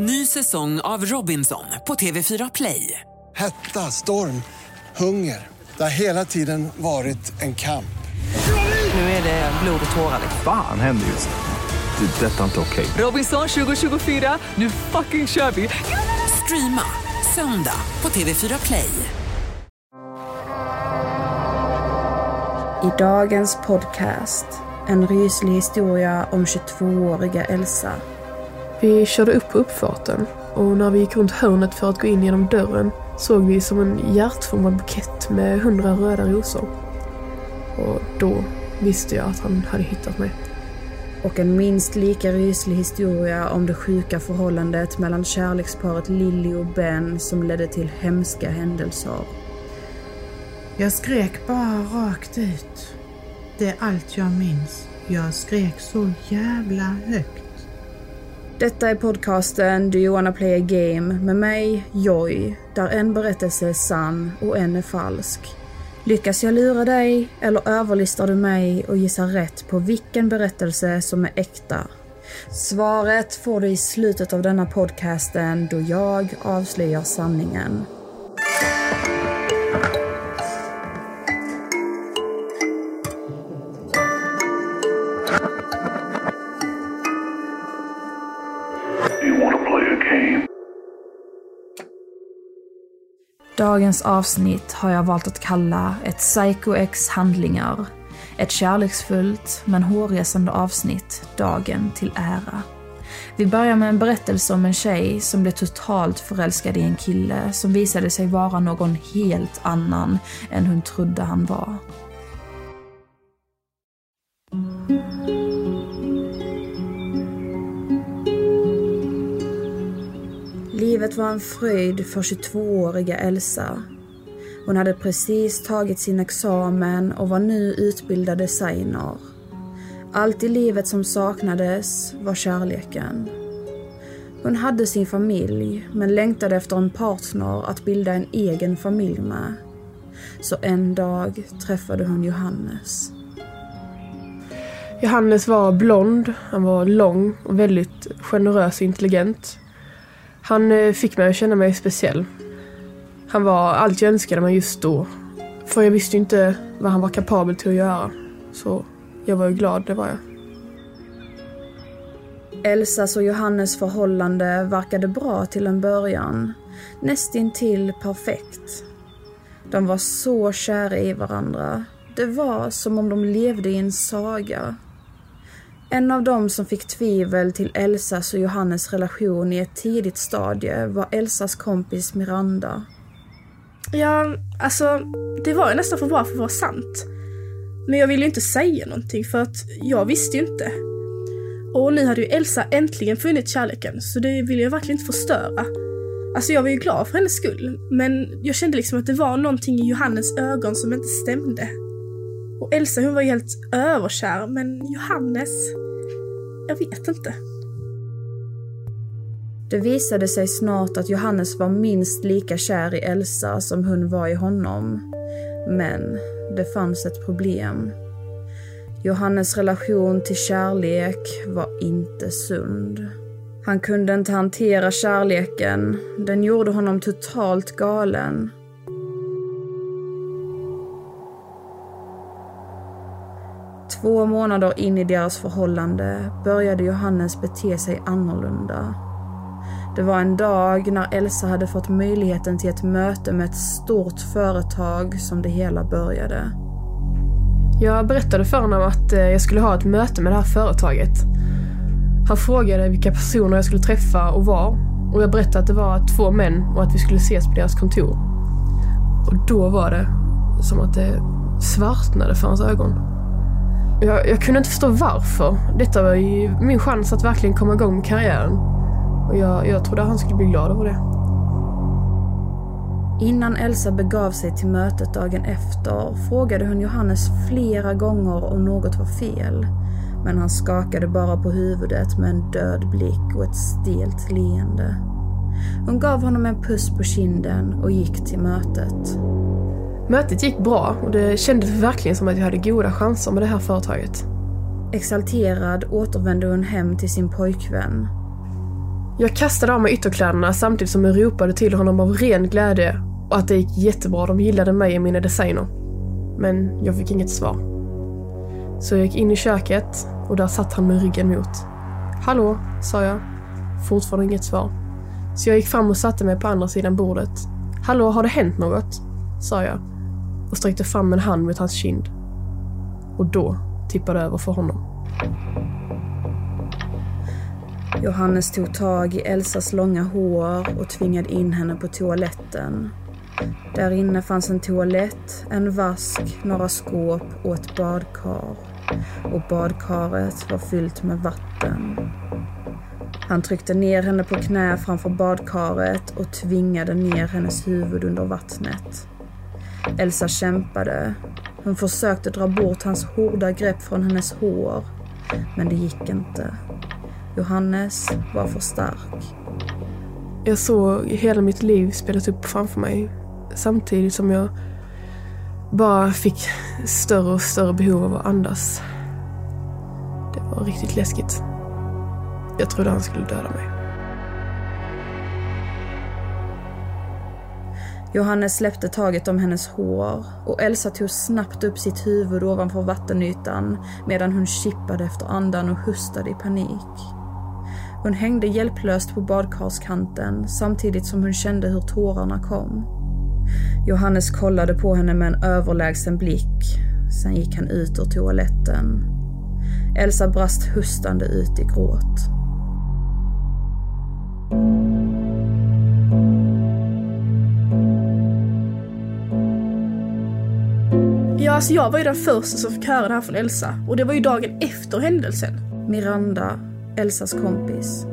Ny säsong av Robinson på TV4 Play. Hetta, storm, hunger. Det har hela tiden varit en kamp. Nu är det blod och tårar. Fan händer just nu. Det. är Detta är inte okej. Robinson 2024, nu fucking kör vi! Streama söndag på TV4 Play. I dagens podcast en ryslig historia om 22-åriga Elsa. Vi körde upp på uppfarten och när vi gick runt hörnet för att gå in genom dörren såg vi som en hjärtformad bukett med hundra röda rosor. Och då visste jag att han hade hittat mig. Och en minst lika ryslig historia om det sjuka förhållandet mellan kärleksparet Lily och Ben som ledde till hemska händelser. Jag skrek bara rakt ut. Det är allt jag minns. Jag skrek så jävla högt. Detta är podcasten Do You Wanna Play A Game med mig, Joy, där en berättelse är sann och en är falsk. Lyckas jag lura dig eller överlistar du mig och gissar rätt på vilken berättelse som är äkta? Svaret får du i slutet av denna podcasten då jag avslöjar sanningen. Dagens avsnitt har jag valt att kalla ett Psycho X handlingar. Ett kärleksfullt men hårresande avsnitt dagen till ära. Vi börjar med en berättelse om en tjej som blev totalt förälskad i en kille som visade sig vara någon helt annan än hon trodde han var. Livet var en fröjd för 22-åriga Elsa. Hon hade precis tagit sin examen och var nu utbildad designer. Allt i livet som saknades var kärleken. Hon hade sin familj, men längtade efter en partner att bilda en egen familj med. Så en dag träffade hon Johannes. Johannes var blond, han var lång och väldigt generös och intelligent. Han eh, fick mig att känna mig speciell. Han var allt jag önskade mig just då. För jag visste ju inte vad han var kapabel till att göra. Så jag var ju glad, det var jag. Elsas och Johannes förhållande verkade bra till en början. Nästintill perfekt. De var så kära i varandra. Det var som om de levde i en saga. En av dem som fick tvivel till Elsas och Johannes relation i ett tidigt stadie var Elsas kompis Miranda. Ja, alltså det var ju nästan för bra för att vara sant. Men jag ville ju inte säga någonting för att jag visste ju inte. Och nu hade ju Elsa äntligen funnit kärleken så det ville jag verkligen inte förstöra. Alltså jag var ju glad för hennes skull men jag kände liksom att det var någonting i Johannes ögon som inte stämde. Och Elsa hon var ju helt överkär, men Johannes... Jag vet inte. Det visade sig snart att Johannes var minst lika kär i Elsa som hon var i honom. Men det fanns ett problem. Johannes relation till kärlek var inte sund. Han kunde inte hantera kärleken. Den gjorde honom totalt galen. Två månader in i deras förhållande började Johannes bete sig annorlunda. Det var en dag när Elsa hade fått möjligheten till ett möte med ett stort företag som det hela började. Jag berättade för honom att eh, jag skulle ha ett möte med det här företaget. Han frågade vilka personer jag skulle träffa och var och jag berättade att det var två män och att vi skulle ses på deras kontor. Och då var det som att det svartnade för hans ögon. Jag, jag, kunde inte förstå varför. Detta var ju min chans att verkligen komma igång med karriären. Och jag, jag trodde han skulle bli glad över det. Innan Elsa begav sig till mötet dagen efter frågade hon Johannes flera gånger om något var fel. Men han skakade bara på huvudet med en död blick och ett stelt leende. Hon gav honom en puss på kinden och gick till mötet. Mötet gick bra och det kändes verkligen som att jag hade goda chanser med det här företaget. Exalterad återvände hon hem till sin pojkvän. Jag kastade av mig ytterkläderna samtidigt som jag ropade till honom av ren glädje och att det gick jättebra. De gillade mig och mina designer. Men jag fick inget svar. Så jag gick in i köket och där satt han med ryggen mot. Hallå, sa jag. Fortfarande inget svar. Så jag gick fram och satte mig på andra sidan bordet. Hallå, har det hänt något? sa jag och sträckte fram en hand mot hans kind. Och då tippade det över för honom. Johannes tog tag i Elsas långa hår och tvingade in henne på toaletten. Där inne fanns en toalett, en vask, några skåp och ett badkar. Och badkaret var fyllt med vatten. Han tryckte ner henne på knä framför badkaret och tvingade ner hennes huvud under vattnet. Elsa kämpade. Hon försökte dra bort hans hårda grepp från hennes hår, men det gick inte. Johannes var för stark. Jag såg hela mitt liv spelas upp framför mig samtidigt som jag bara fick större och större behov av att andas. Det var riktigt läskigt. Jag trodde han skulle döda mig. Johannes släppte taget om hennes hår och Elsa tog snabbt upp sitt huvud ovanför vattenytan medan hon kippade efter andan och hustade i panik. Hon hängde hjälplöst på badkarskanten samtidigt som hon kände hur tårarna kom. Johannes kollade på henne med en överlägsen blick. Sen gick han ut ur toaletten. Elsa brast hustande ut i gråt. Ja, alltså jag var ju den första som fick höra det här från Elsa. Och det var ju dagen efter händelsen. Miranda, Elsas kompis.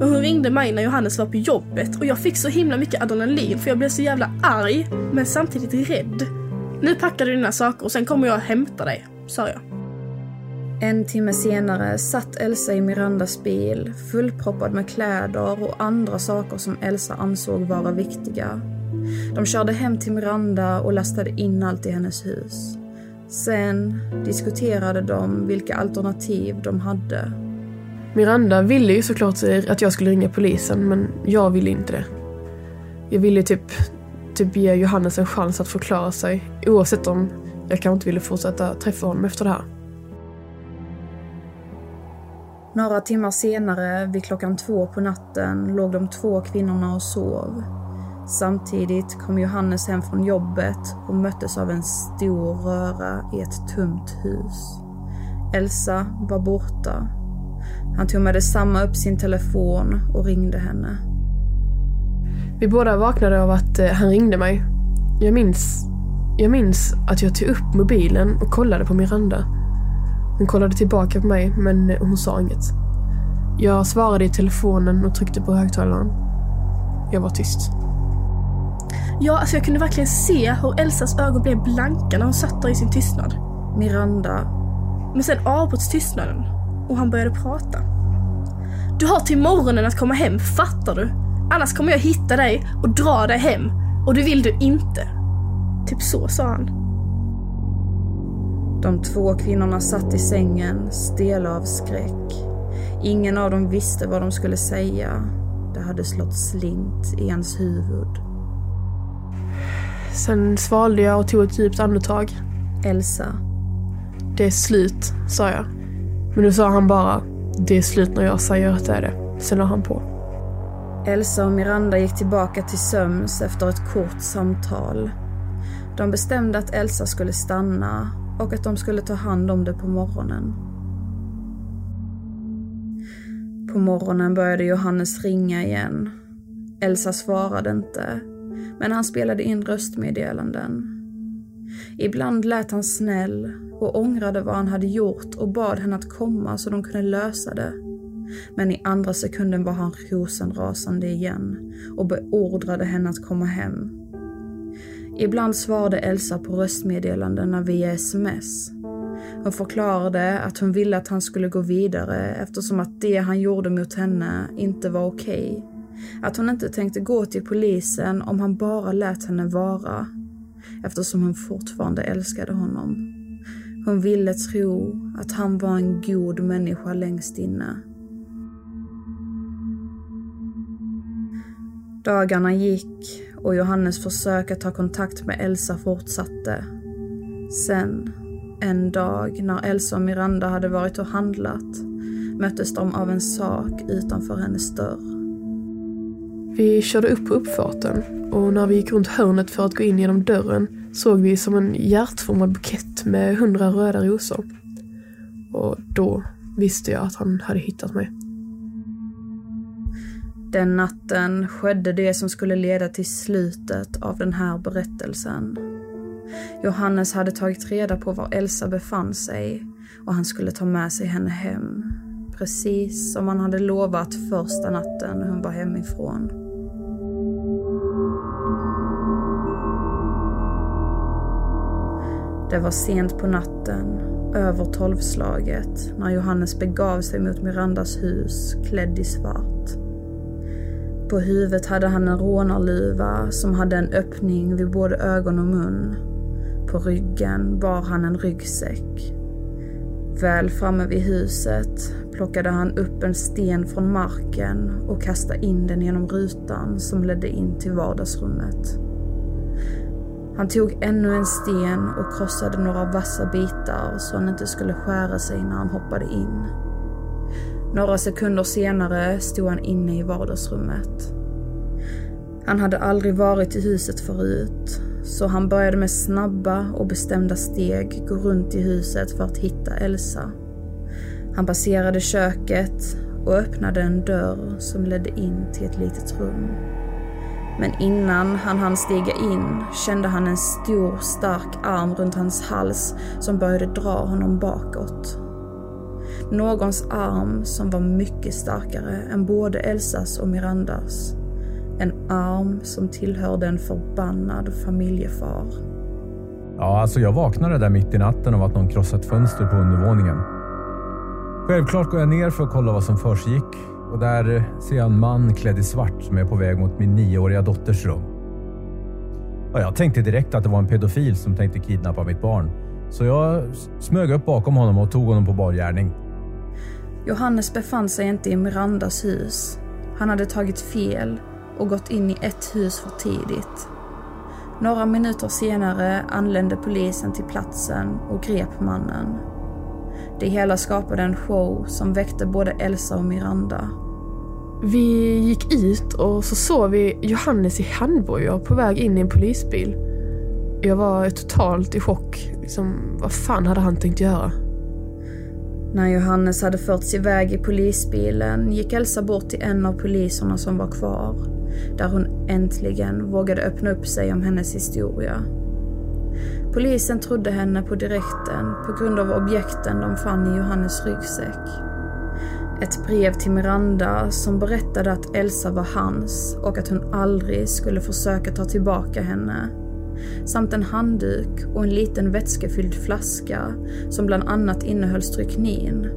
Och hon ringde mig när Johannes var på jobbet och jag fick så himla mycket adrenalin för jag blev så jävla arg, men samtidigt rädd. Nu packar du dina saker och sen kommer jag och hämtar dig, sa jag. En timme senare satt Elsa i Mirandas bil fullproppad med kläder och andra saker som Elsa ansåg vara viktiga. De körde hem till Miranda och lastade in allt i hennes hus. Sen diskuterade de vilka alternativ de hade. Miranda ville ju såklart att jag skulle ringa polisen, men jag ville inte det. Jag ville typ, typ ge Johannes en chans att förklara sig, oavsett om jag kanske inte ville fortsätta träffa honom efter det här. Några timmar senare, vid klockan två på natten, låg de två kvinnorna och sov. Samtidigt kom Johannes hem från jobbet och möttes av en stor röra i ett tomt hus. Elsa var borta. Han tog med detsamma upp sin telefon och ringde henne. Vi båda vaknade av att eh, han ringde mig. Jag minns, jag minns att jag tog upp mobilen och kollade på Miranda. Hon kollade tillbaka på mig, men eh, hon sa inget. Jag svarade i telefonen och tryckte på högtalaren. Jag var tyst. Ja, alltså jag kunde verkligen se hur Elsas ögon blev blanka när hon satt där i sin tystnad. Miranda. Men sen avbröts tystnaden och han började prata. Du har till morgonen att komma hem, fattar du? Annars kommer jag hitta dig och dra dig hem. Och det vill du inte. Typ så sa han. De två kvinnorna satt i sängen, stela av skräck. Ingen av dem visste vad de skulle säga. Det hade slått slint i hans huvud. Sen svalde jag och tog ett djupt andetag. Elsa. Det är slut, sa jag. Men nu sa han bara, det är slut när jag säger att det är det. Sen la han på. Elsa och Miranda gick tillbaka till söms efter ett kort samtal. De bestämde att Elsa skulle stanna och att de skulle ta hand om det på morgonen. På morgonen började Johannes ringa igen. Elsa svarade inte, men han spelade in röstmeddelanden. Ibland lät han snäll och ångrade vad han hade gjort och bad henne att komma så de kunde lösa det. Men i andra sekunden var han rosenrasande igen och beordrade henne att komma hem. Ibland svarade Elsa på röstmeddelandena via sms. Hon förklarade att hon ville att han skulle gå vidare eftersom att det han gjorde mot henne inte var okej. Okay. Att hon inte tänkte gå till polisen om han bara lät henne vara eftersom hon fortfarande älskade honom. Hon ville tro att han var en god människa längst inne. Dagarna gick och Johannes försök att ta kontakt med Elsa fortsatte. Sen, en dag när Elsa och Miranda hade varit och handlat möttes de av en sak utanför hennes dörr. Vi körde upp på uppfarten och när vi gick runt hörnet för att gå in genom dörren såg vi som en hjärtformad bukett med hundra röda rosor. Och då visste jag att han hade hittat mig. Den natten skedde det som skulle leda till slutet av den här berättelsen. Johannes hade tagit reda på var Elsa befann sig och han skulle ta med sig henne hem. Precis som han hade lovat första natten hon var hemifrån. Det var sent på natten, över tolvslaget, när Johannes begav sig mot Mirandas hus klädd i svart. På huvudet hade han en rånarluva som hade en öppning vid både ögon och mun. På ryggen bar han en ryggsäck. Väl framme vid huset plockade han upp en sten från marken och kastade in den genom rutan som ledde in till vardagsrummet. Han tog ännu en sten och krossade några vassa bitar så han inte skulle skära sig när han hoppade in. Några sekunder senare stod han inne i vardagsrummet. Han hade aldrig varit i huset förut, så han började med snabba och bestämda steg gå runt i huset för att hitta Elsa. Han passerade köket och öppnade en dörr som ledde in till ett litet rum. Men innan han hann stiga in kände han en stor stark arm runt hans hals som började dra honom bakåt. Någons arm som var mycket starkare än både Elsas och Mirandas. En arm som tillhörde en förbannad familjefar. Ja, alltså jag vaknade där mitt i natten av att någon krossat fönster på undervåningen. Självklart går jag ner för att kolla vad som försiggick och där ser jag en man klädd i svart som är på väg mot min nioåriga dotters rum. Och jag tänkte direkt att det var en pedofil som tänkte kidnappa mitt barn. Så jag smög upp bakom honom och tog honom på bar gärning. Johannes befann sig inte i Mirandas hus. Han hade tagit fel och gått in i ett hus för tidigt. Några minuter senare anlände polisen till platsen och grep mannen. Det hela skapade en show som väckte både Elsa och Miranda. Vi gick ut och så såg vi Johannes i handbojor på väg in i en polisbil. Jag var totalt i chock. Liksom, vad fan hade han tänkt göra? När Johannes hade förts iväg i polisbilen gick Elsa bort till en av poliserna som var kvar. Där hon äntligen vågade öppna upp sig om hennes historia. Polisen trodde henne på direkten på grund av objekten de fann i Johannes ryggsäck. Ett brev till Miranda som berättade att Elsa var hans och att hon aldrig skulle försöka ta tillbaka henne. Samt en handduk och en liten vätskefylld flaska som bland annat innehöll stryknin.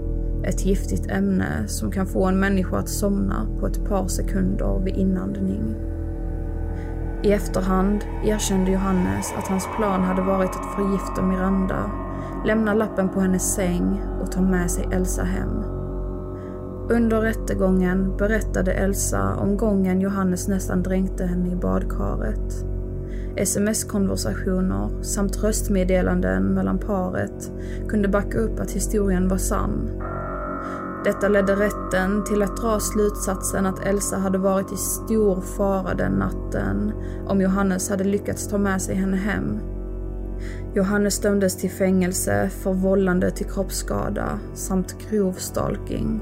Ett giftigt ämne som kan få en människa att somna på ett par sekunder vid inandning. I efterhand erkände Johannes att hans plan hade varit att förgifta Miranda, lämna lappen på hennes säng och ta med sig Elsa hem. Under rättegången berättade Elsa om gången Johannes nästan dränkte henne i badkaret. Sms-konversationer samt röstmeddelanden mellan paret kunde backa upp att historien var sann. Detta ledde rätten till att dra slutsatsen att Elsa hade varit i stor fara den natten om Johannes hade lyckats ta med sig henne hem. Johannes dömdes till fängelse för vållande till kroppsskada samt grov stalking.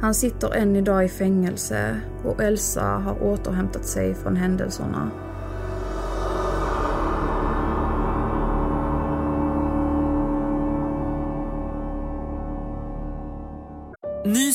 Han sitter än idag i fängelse och Elsa har återhämtat sig från händelserna.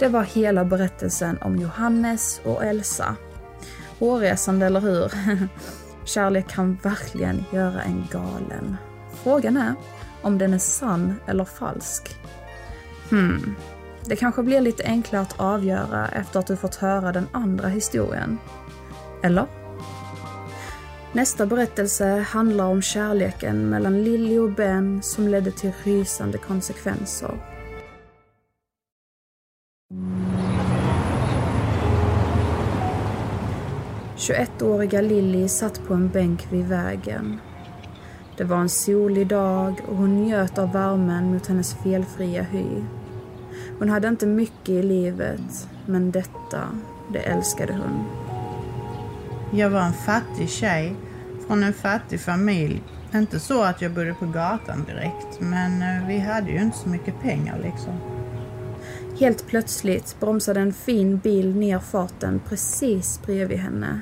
Det var hela berättelsen om Johannes och Elsa. Hårresande, eller hur? Kärlek kan verkligen göra en galen. Frågan är om den är sann eller falsk. Hmm. Det kanske blir lite enklare att avgöra efter att du fått höra den andra historien. Eller? Nästa berättelse handlar om kärleken mellan Lilly och Ben som ledde till rysande konsekvenser. –21-åriga Lilly satt på en bänk vid vägen. Det var en solig dag och hon njöt av värmen mot hennes felfria hy. Hon hade inte mycket i livet, men detta, det älskade hon. Jag var en fattig tjej från en fattig familj. Inte så att jag bodde på gatan direkt, men eh, vi hade ju inte så mycket pengar liksom. Helt plötsligt bromsade en fin bil ner farten precis bredvid henne.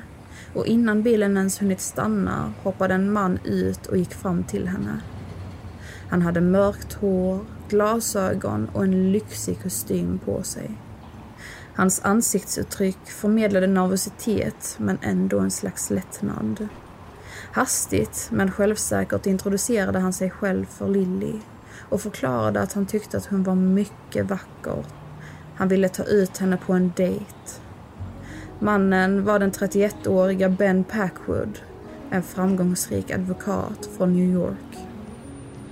Och innan bilen ens hunnit stanna hoppade en man ut och gick fram till henne. Han hade mörkt hår, glasögon och en lyxig kostym på sig. Hans ansiktsuttryck förmedlade nervositet men ändå en slags lättnad. Hastigt men självsäkert introducerade han sig själv för Lilly och förklarade att han tyckte att hon var mycket vacker. Han ville ta ut henne på en dejt. Mannen var den 31-åriga Ben Packwood, en framgångsrik advokat från New York.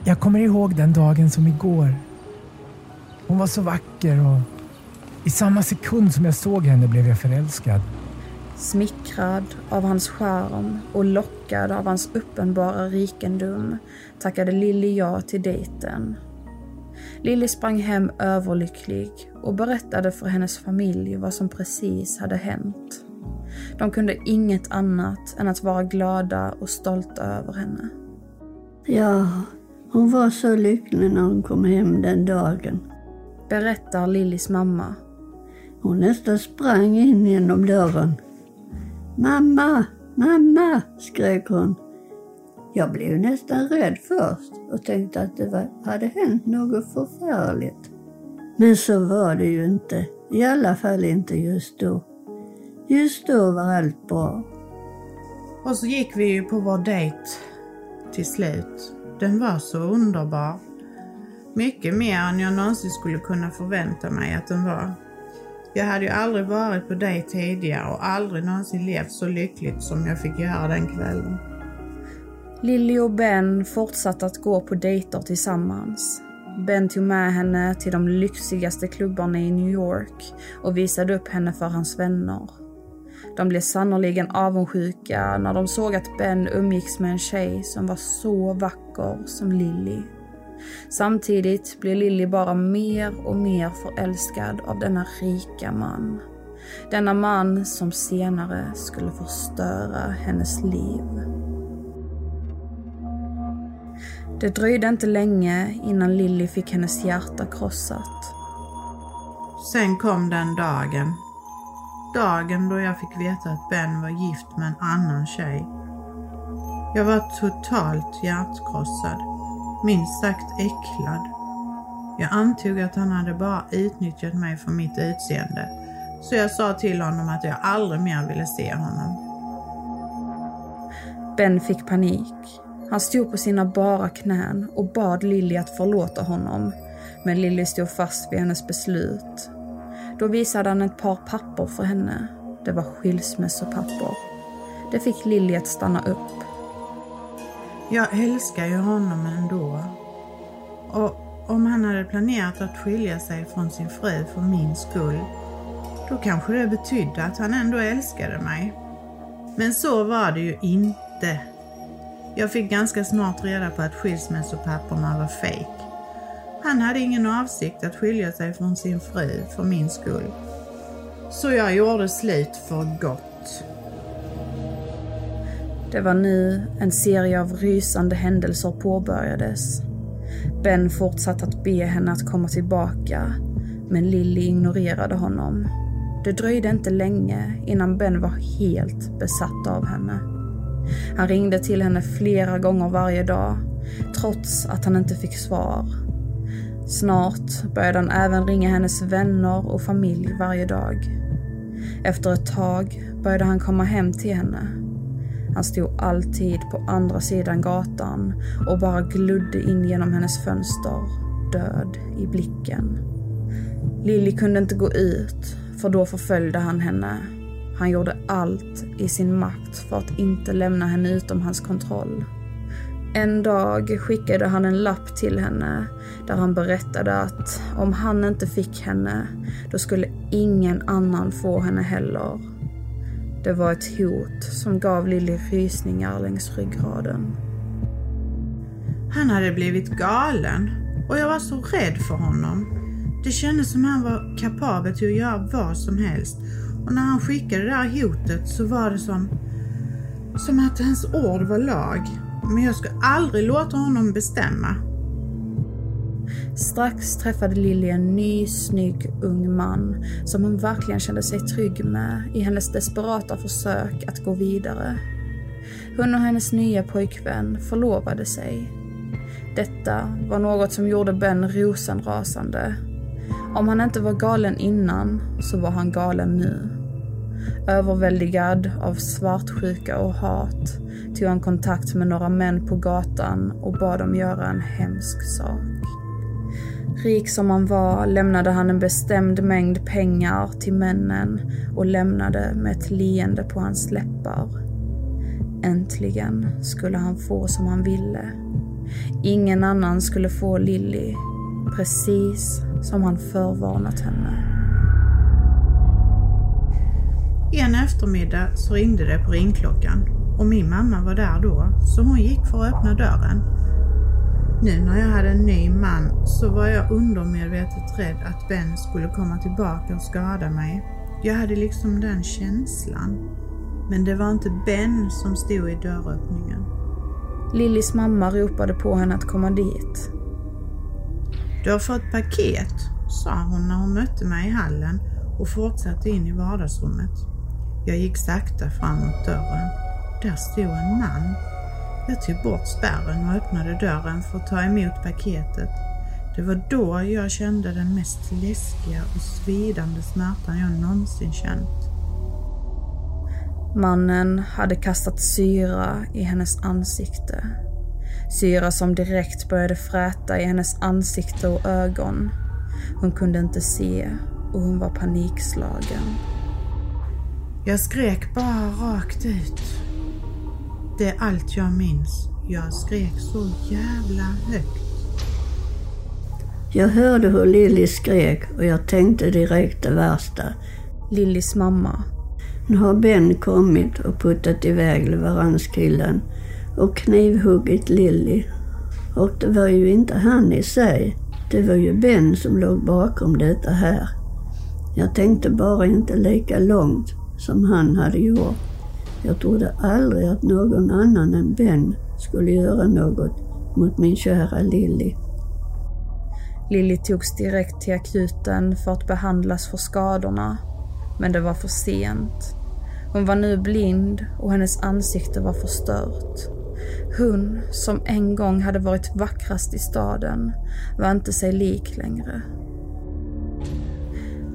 Jag kommer ihåg den dagen som igår. Hon var så vacker och i samma sekund som jag såg henne blev jag förälskad. Smickrad av hans charm och lockad av hans uppenbara rikedom tackade Lilly ja till dejten. Lilly sprang hem överlycklig och berättade för hennes familj vad som precis hade hänt. De kunde inget annat än att vara glada och stolta över henne. Ja, hon var så lycklig när hon kom hem den dagen. Berättar Lillys mamma. Hon nästan sprang in genom dörren. Mamma, mamma, skrek hon. Jag blev nästan rädd först och tänkte att det var, hade hänt något förfärligt. Men så var det ju inte. I alla fall inte just då. Just då var allt bra. Och så gick vi ju på vår dejt till slut. Den var så underbar. Mycket mer än jag någonsin skulle kunna förvänta mig att den var. Jag hade ju aldrig varit på dejt tidigare och aldrig någonsin levt så lyckligt som jag fick göra den kvällen. Lilly och Ben fortsatte att gå på dejter tillsammans. Ben tog med henne till de lyxigaste klubbarna i New York och visade upp henne för hans vänner. De blev sannoliken avundsjuka när de såg att Ben umgicks med en tjej som var så vacker som Lilly. Samtidigt blev Lilly bara mer och mer förälskad av denna rika man. Denna man som senare skulle förstöra hennes liv. Det dröjde inte länge innan Lilly fick hennes hjärta krossat. Sen kom den dagen. Dagen då jag fick veta att Ben var gift med en annan tjej. Jag var totalt hjärtkrossad. Minst sagt äcklad. Jag antog att han hade bara utnyttjat mig för mitt utseende. Så jag sa till honom att jag aldrig mer ville se honom. Ben fick panik. Han stod på sina bara knän och bad Lilly att förlåta honom. Men Lilly stod fast vid hennes beslut. Då visade han ett par papper för henne. Det var skilsmässopapper. Det fick Lilly att stanna upp. Jag älskar ju honom ändå. Och om han hade planerat att skilja sig från sin fru för min skull, då kanske det betydde att han ändå älskade mig. Men så var det ju inte. Jag fick ganska snart reda på att skilsmässopapperna var fejk. Han hade ingen avsikt att skilja sig från sin fru för min skull. Så jag gjorde slut för gott. Det var nu en serie av rysande händelser påbörjades. Ben fortsatte att be henne att komma tillbaka, men Lilly ignorerade honom. Det dröjde inte länge innan Ben var helt besatt av henne. Han ringde till henne flera gånger varje dag, trots att han inte fick svar. Snart började han även ringa hennes vänner och familj varje dag. Efter ett tag började han komma hem till henne. Han stod alltid på andra sidan gatan och bara glodde in genom hennes fönster, död i blicken. Lilly kunde inte gå ut, för då förföljde han henne. Han gjorde allt i sin makt för att inte lämna henne utom hans kontroll. En dag skickade han en lapp till henne där han berättade att om han inte fick henne, då skulle ingen annan få henne heller. Det var ett hot som gav Lilly rysningar längs ryggraden. Han hade blivit galen och jag var så rädd för honom. Det kändes som han var kapabel till att göra vad som helst och när han skickade det där hotet så var det som, som att hans ord var lag. Men jag skulle aldrig låta honom bestämma. Strax träffade Lilly en ny, snygg, ung man som hon verkligen kände sig trygg med i hennes desperata försök att gå vidare. Hon och hennes nya pojkvän förlovade sig. Detta var något som gjorde Ben rosenrasande. Om han inte var galen innan så var han galen nu. Överväldigad av svartsjuka och hat tog han kontakt med några män på gatan och bad dem göra en hemsk sak. Rik som han var lämnade han en bestämd mängd pengar till männen och lämnade med ett leende på hans läppar. Äntligen skulle han få som han ville. Ingen annan skulle få Lilly, precis som han förvarnat henne. En eftermiddag så ringde det på ringklockan och min mamma var där då, så hon gick för att öppna dörren. Nu när jag hade en ny man så var jag undermedvetet rädd att Ben skulle komma tillbaka och skada mig. Jag hade liksom den känslan. Men det var inte Ben som stod i dörröppningen. Lillys mamma ropade på henne att komma dit. Du har fått paket, sa hon när hon mötte mig i hallen och fortsatte in i vardagsrummet. Jag gick sakta framåt dörren. Där stod en man. Jag tog bort spärren och öppnade dörren för att ta emot paketet. Det var då jag kände den mest läskiga och svidande smärtan jag någonsin känt. Mannen hade kastat syra i hennes ansikte. Syra som direkt började fräta i hennes ansikte och ögon. Hon kunde inte se och hon var panikslagen. Jag skrek bara rakt ut. Det är allt jag minns. Jag skrek så jävla högt. Jag hörde hur Lilly skrek och jag tänkte direkt det värsta. Lillys mamma. Nu har Ben kommit och puttat iväg leveranskillen och knivhuggit Lilly. Och det var ju inte han i sig. Det var ju Ben som låg bakom detta här. Jag tänkte bara inte lika långt som han hade gjort. Jag trodde aldrig att någon annan än Ben skulle göra något mot min kära Lilly. Lilly togs direkt till akuten för att behandlas för skadorna, men det var för sent. Hon var nu blind och hennes ansikte var förstört. Hon, som en gång hade varit vackrast i staden, var inte sig lik längre.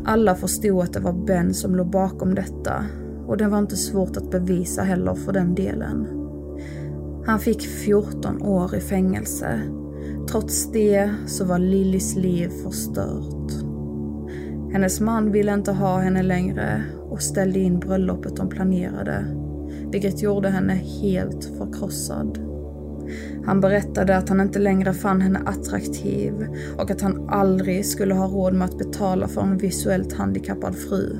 Alla förstod att det var Ben som låg bakom detta och det var inte svårt att bevisa heller för den delen. Han fick 14 år i fängelse. Trots det så var Lillys liv förstört. Hennes man ville inte ha henne längre och ställde in bröllopet de planerade, vilket gjorde henne helt förkrossad. Han berättade att han inte längre fann henne attraktiv och att han aldrig skulle ha råd med att betala för en visuellt handikappad fru.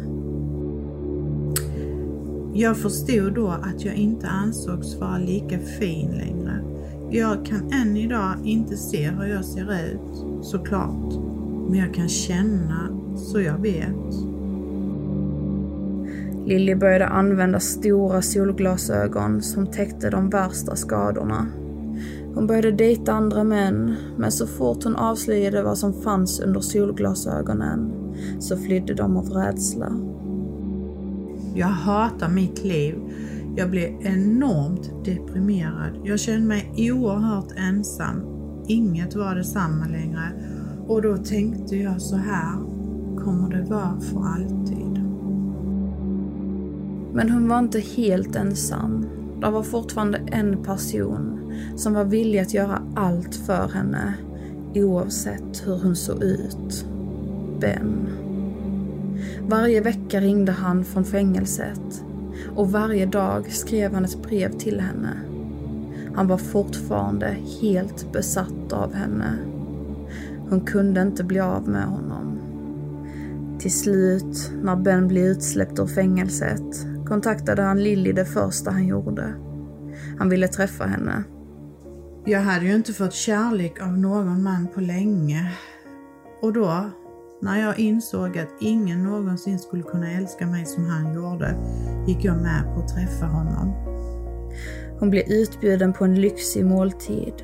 Jag förstod då att jag inte ansågs vara lika fin längre. Jag kan än idag inte se hur jag ser ut, såklart. Men jag kan känna så jag vet. Lilly började använda stora solglasögon som täckte de värsta skadorna. Hon började dejta andra män, men så fort hon avslöjade vad som fanns under solglasögonen så flydde de av rädsla. Jag hatar mitt liv. Jag blev enormt deprimerad. Jag kände mig oerhört ensam. Inget var detsamma längre. Och då tänkte jag så här kommer det vara för alltid. Men hon var inte helt ensam. Det var fortfarande en person som var villig att göra allt för henne oavsett hur hon såg ut. Ben. Varje vecka ringde han från fängelset och varje dag skrev han ett brev till henne. Han var fortfarande helt besatt av henne. Hon kunde inte bli av med honom. Till slut, när Ben blev utsläppt ur fängelset, kontaktade han Lilly det första han gjorde. Han ville träffa henne. Jag hade ju inte fått kärlek av någon man på länge. Och då, när jag insåg att ingen någonsin skulle kunna älska mig som han gjorde, gick jag med på att träffa honom. Hon blev utbjuden på en lyxig måltid.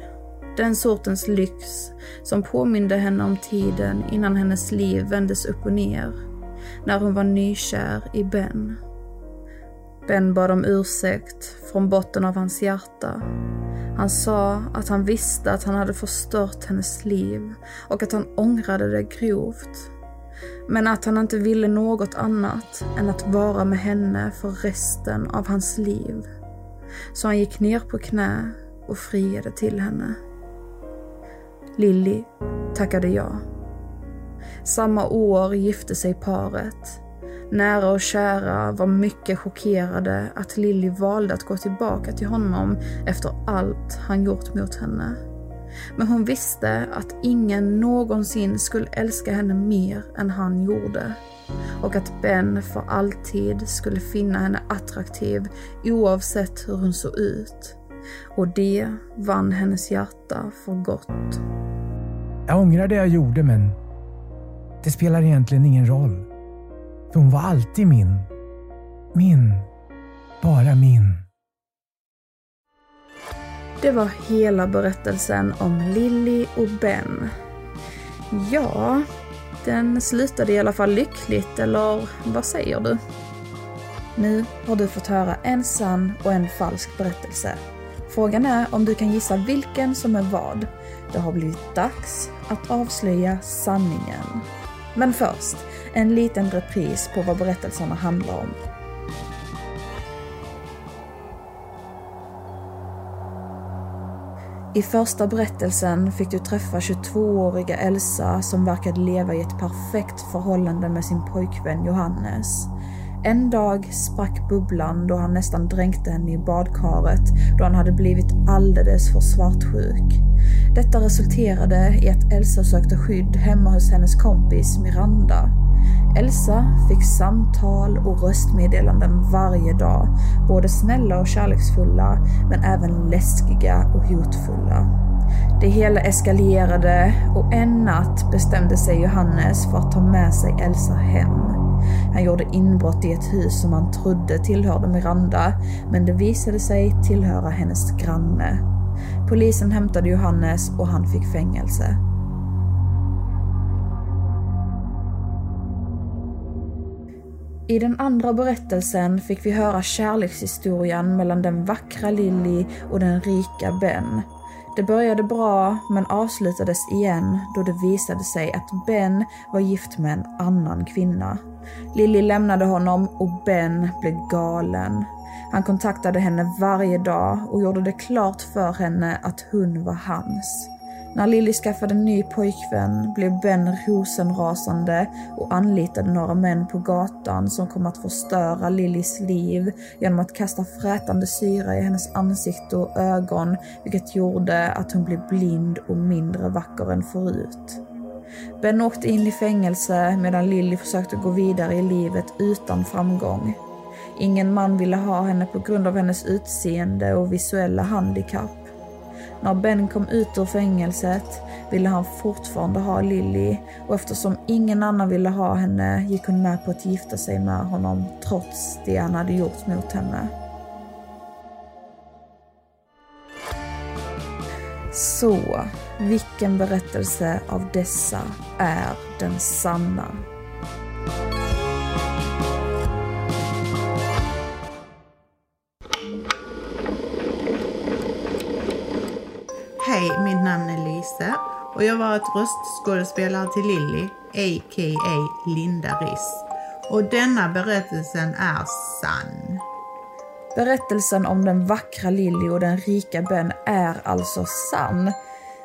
Den sortens lyx som påminde henne om tiden innan hennes liv vändes upp och ner. När hon var nykär i Ben. Ben bad om ursäkt från botten av hans hjärta. Han sa att han visste att han hade förstört hennes liv och att han ångrade det grovt. Men att han inte ville något annat än att vara med henne för resten av hans liv. Så han gick ner på knä och friade till henne. Lilly tackade ja. Samma år gifte sig paret. Nära och kära var mycket chockerade att Lilly valde att gå tillbaka till honom efter allt han gjort mot henne. Men hon visste att ingen någonsin skulle älska henne mer än han gjorde. Och att Ben för alltid skulle finna henne attraktiv oavsett hur hon såg ut. Och det vann hennes hjärta för gott. Jag ångrar det jag gjorde, men det spelar egentligen ingen roll. För hon var alltid min. Min. Bara min. Det var hela berättelsen om Lilly och Ben. Ja, den slutade i alla fall lyckligt, eller vad säger du? Nu har du fått höra en sann och en falsk berättelse. Frågan är om du kan gissa vilken som är vad. Det har blivit dags att avslöja sanningen. Men först, en liten repris på vad berättelserna handlar om. I första berättelsen fick du träffa 22-åriga Elsa som verkade leva i ett perfekt förhållande med sin pojkvän Johannes. En dag sprack bubblan då han nästan dränkte henne i badkaret då han hade blivit alldeles för svartsjuk. Detta resulterade i att Elsa sökte skydd hemma hos hennes kompis Miranda. Elsa fick samtal och röstmeddelanden varje dag, både snälla och kärleksfulla, men även läskiga och hotfulla. Det hela eskalerade och en natt bestämde sig Johannes för att ta med sig Elsa hem. Han gjorde inbrott i ett hus som han trodde tillhörde Miranda, men det visade sig tillhöra hennes granne. Polisen hämtade Johannes och han fick fängelse. I den andra berättelsen fick vi höra kärlekshistorien mellan den vackra Lilly och den rika Ben. Det började bra men avslutades igen då det visade sig att Ben var gift med en annan kvinna. Lilly lämnade honom och Ben blev galen. Han kontaktade henne varje dag och gjorde det klart för henne att hon var hans. När Lilly skaffade en ny pojkvän blev Ben rosenrasande och anlitade några män på gatan som kom att förstöra Lillys liv genom att kasta frätande syra i hennes ansikte och ögon, vilket gjorde att hon blev blind och mindre vacker än förut. Ben åkte in i fängelse medan Lilly försökte gå vidare i livet utan framgång. Ingen man ville ha henne på grund av hennes utseende och visuella handikapp. När Ben kom ut ur fängelset ville han fortfarande ha Lilly och eftersom ingen annan ville ha henne gick hon med på att gifta sig med honom trots det han hade gjort mot henne. Så, vilken berättelse av dessa är den sanna? Hej, mitt namn är Lisa och jag var ett röstskådespelare till Lilly, a.k.a. Linda Riss. Och denna berättelsen är sann. Berättelsen om den vackra Lilly och den rika Ben är alltså sann.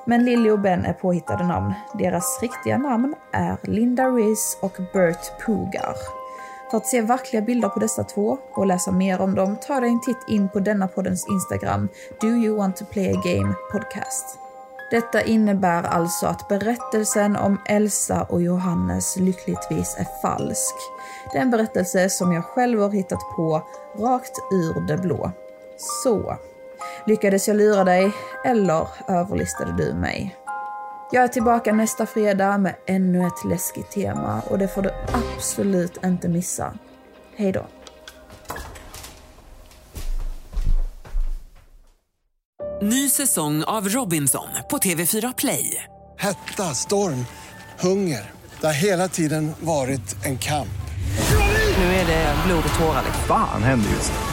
Men Lilly och Ben är påhittade namn. Deras riktiga namn är Linda Riss och Bert Pugar. För att se verkliga bilder på dessa två och läsa mer om dem, ta dig en titt in på denna poddens Instagram, Do You Want To Play A Game Podcast. Detta innebär alltså att berättelsen om Elsa och Johannes lyckligtvis är falsk. Det är en berättelse som jag själv har hittat på rakt ur det blå. Så, lyckades jag lura dig eller överlistade du mig? Jag är tillbaka nästa fredag med ännu ett läskigt tema och det får du absolut inte missa. Hej då! Ny säsong av Robinson på TV4 Play. Hetta, storm, hunger. Det har hela tiden varit en kamp. Nu är det blod och tårar. Fan händer just nu.